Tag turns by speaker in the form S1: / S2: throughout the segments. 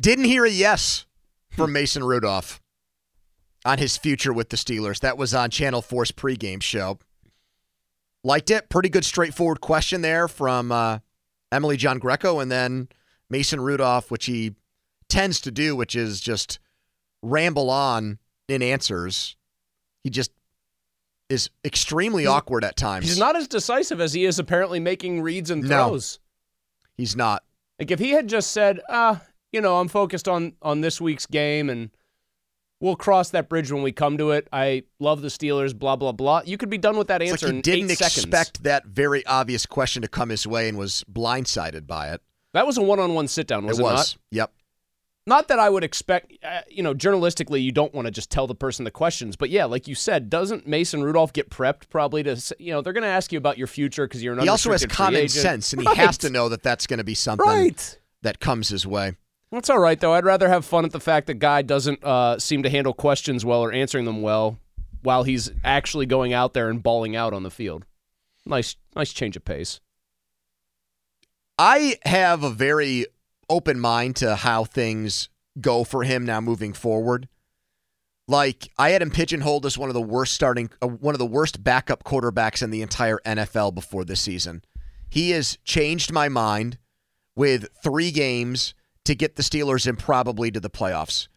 S1: Didn't hear a yes from Mason Rudolph on his future with the Steelers. That was on Channel 4's pregame show. Liked it. Pretty good, straightforward question there from uh, Emily John Greco, and then Mason Rudolph, which he tends to do, which is just ramble on in answers. He just is extremely
S2: He's-
S1: awkward at times.
S2: He's not as decisive as he is apparently making reads and
S1: No.
S2: throws.
S1: He's not.
S2: Like if he had just said, "Ah, you know, I'm focused on on this week's game and we'll cross that bridge when we come to it. I love the Steelers, blah blah blah." You could be done with that
S1: It's
S2: answer
S1: like he
S2: in
S1: didn't
S2: eight seconds.
S1: expect that very obvious question to come his way and was blindsided by it.
S2: That was a one-on-one sit-down, was it,
S1: it was.
S2: not?
S1: Yep.
S2: Not that I would expect, uh, you know, journalistically, you don't want to just tell the person the questions, but yeah, like you said, doesn't Mason Rudolph get prepped probably to, you know, they're going to ask you about your future because you're an
S1: He also has common
S2: agent.
S1: sense, and he has to know that that's going to be something
S2: Right.
S1: that comes his way.
S2: That's all right, though. I'd rather have fun at the fact that guy doesn't uh, seem to handle questions well or answering them well while he's actually going out there and balling out on the field. Nice, nice change of pace.
S1: I have a very open mind to how things go for him now moving forward. Like I had him pigeonholed as one of the worst starting, uh, one of the worst backup quarterbacks in the entire NFL before this season. He has changed my mind with three games to get the Steelers and probably to the playoffs.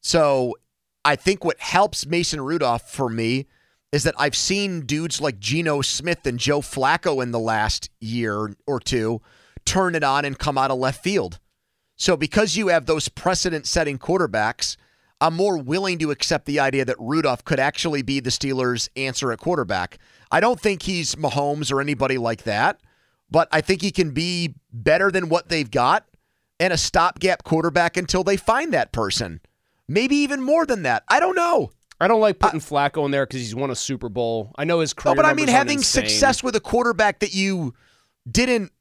S1: So I think what helps Mason Rudolph for me is that I've seen dudes like Geno Smith and Joe Flacco in the last year or two turn it on and come out of left field. So because you have those precedent setting quarterbacks, I'm more willing to accept the idea that Rudolph could actually be the Steelers' answer at quarterback. I don't think he's Mahomes or anybody like that, but I think he can be better than what they've got and a stopgap quarterback until they find that person. Maybe even more than that. I don't know.
S2: I don't like putting Flacco in there because he's won a Super Bowl. I know his career.
S1: No, but I mean having
S2: insane.
S1: success with a quarterback that you didn't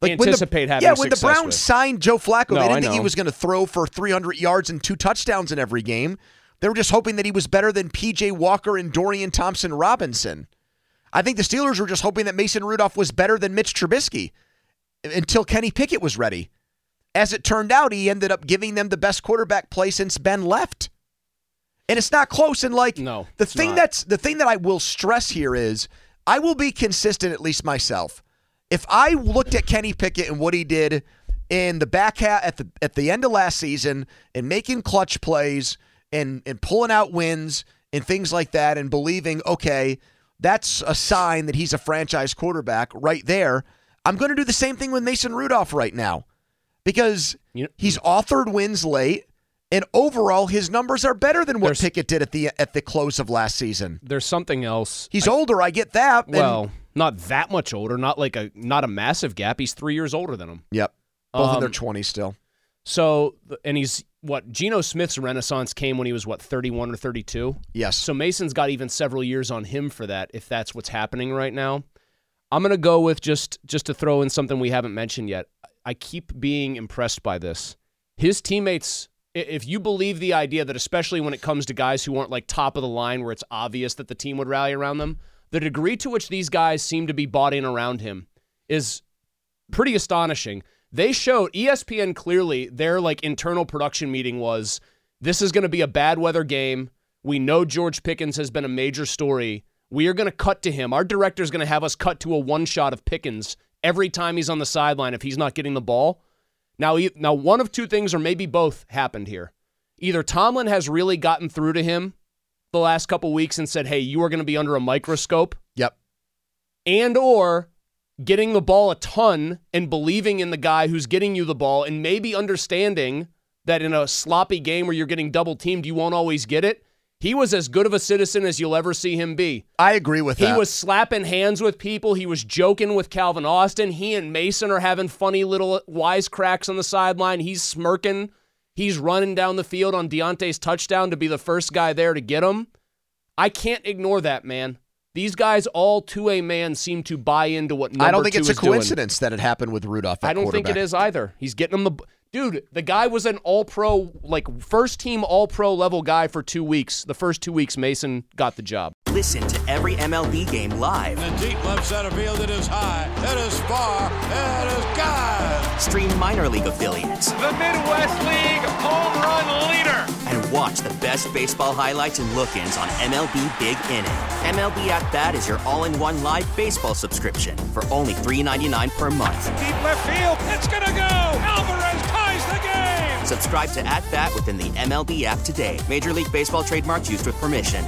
S1: like when the,
S2: Anticipate having
S1: Yeah, when the Browns
S2: with.
S1: signed Joe Flacco,
S2: No,
S1: they didn't think he was going to throw for 300 yards and two touchdowns in every game. They were just hoping that he was better than PJ Walker and Dorian Thompson Robinson. I think the Steelers were just hoping that Mason Rudolph was better than Mitch Trubisky until Kenny Pickett was ready. As it turned out, he ended up giving them the best quarterback play since Ben left. And it's not close. And like
S2: No,
S1: the thing
S2: not.
S1: that's the thing that I will stress here is I will be consistent, at least myself. If I looked at Kenny Pickett and what he did in the back half at the at the end of last season and making clutch plays and and pulling out wins and things like that and believing, okay, that's a sign that he's a franchise quarterback right there. I'm going to do the same thing with Mason Rudolph right now because he's authored wins late and overall his numbers are better than what
S2: There's-
S1: Pickett did at the at the close of last season.
S2: There's something else.
S1: He's older, I get that. and-
S2: well, not that much older. Not like a not a massive gap. He's three years older than him.
S1: yep. Both in their
S2: Um,
S1: 20s still.
S2: So, and he's what? Geno Smith's renaissance came when he was what, 31 or 32.
S1: Yes.
S2: So Mason's got even several years on him for that. If that's what's happening right now, I'm gonna go with just just to throw in something we haven't mentioned yet. I keep being impressed by this. His teammates. If you believe the idea that, especially when it comes to guys who aren't like top of the line, where it's obvious that the team would rally around them, the degree to which these guys seem to be bought in around him is pretty astonishing. They showed ESPN clearly their like internal production meeting was this is going to be a bad weather game. We know George Pickens has been a major story. We are going to cut to him. Our director is going to have us cut to a one shot of Pickens every time he's on the sideline if he's not getting the ball. Now, e- now one of two things, or maybe both, happened here. Either Tomlin has really gotten through to him the last couple weeks and said, "Hey, you are going to be under a microscope,"
S1: Yep.
S2: and or getting the ball a ton and believing in the guy who's getting you the ball, and maybe understanding that in a sloppy game where you're getting double teamed, you won't always get it. He was as good of a citizen as you'll ever see him be.
S1: I agree with
S2: He
S1: that.
S2: He was slapping hands with people. He was joking with Calvin Austin. He and Mason are having funny little wisecracks on the sideline. He's smirking. He's running down the field on Diontae's touchdown to be the first guy there to get him. I can't ignore that, man. These guys, all to a man, seem to buy into what number
S1: I don't think it's a
S2: is doing.
S1: coincidence that it happened with Rudolph. At
S2: I don't think it is either. He's getting them the dude. The guy was an All Pro, like first team All Pro level guy for two weeks. The first two weeks, Mason got the job.
S3: Listen to every MLB game live.
S4: In the deep left center field, it is high, it is far, it is God.
S3: Stream minor league affiliates
S5: The Midwest League home run leader.
S3: and watch the best baseball highlights and look-ins on MLB Big Inning. MLB At Bat is your all-in-one live baseball subscription for only $3.99 per month.
S5: Deep left field. It's gonna go. Alvarez ties the game.
S3: Subscribe to At Bat within the MLB app today. Major League Baseball trademarks used with permission.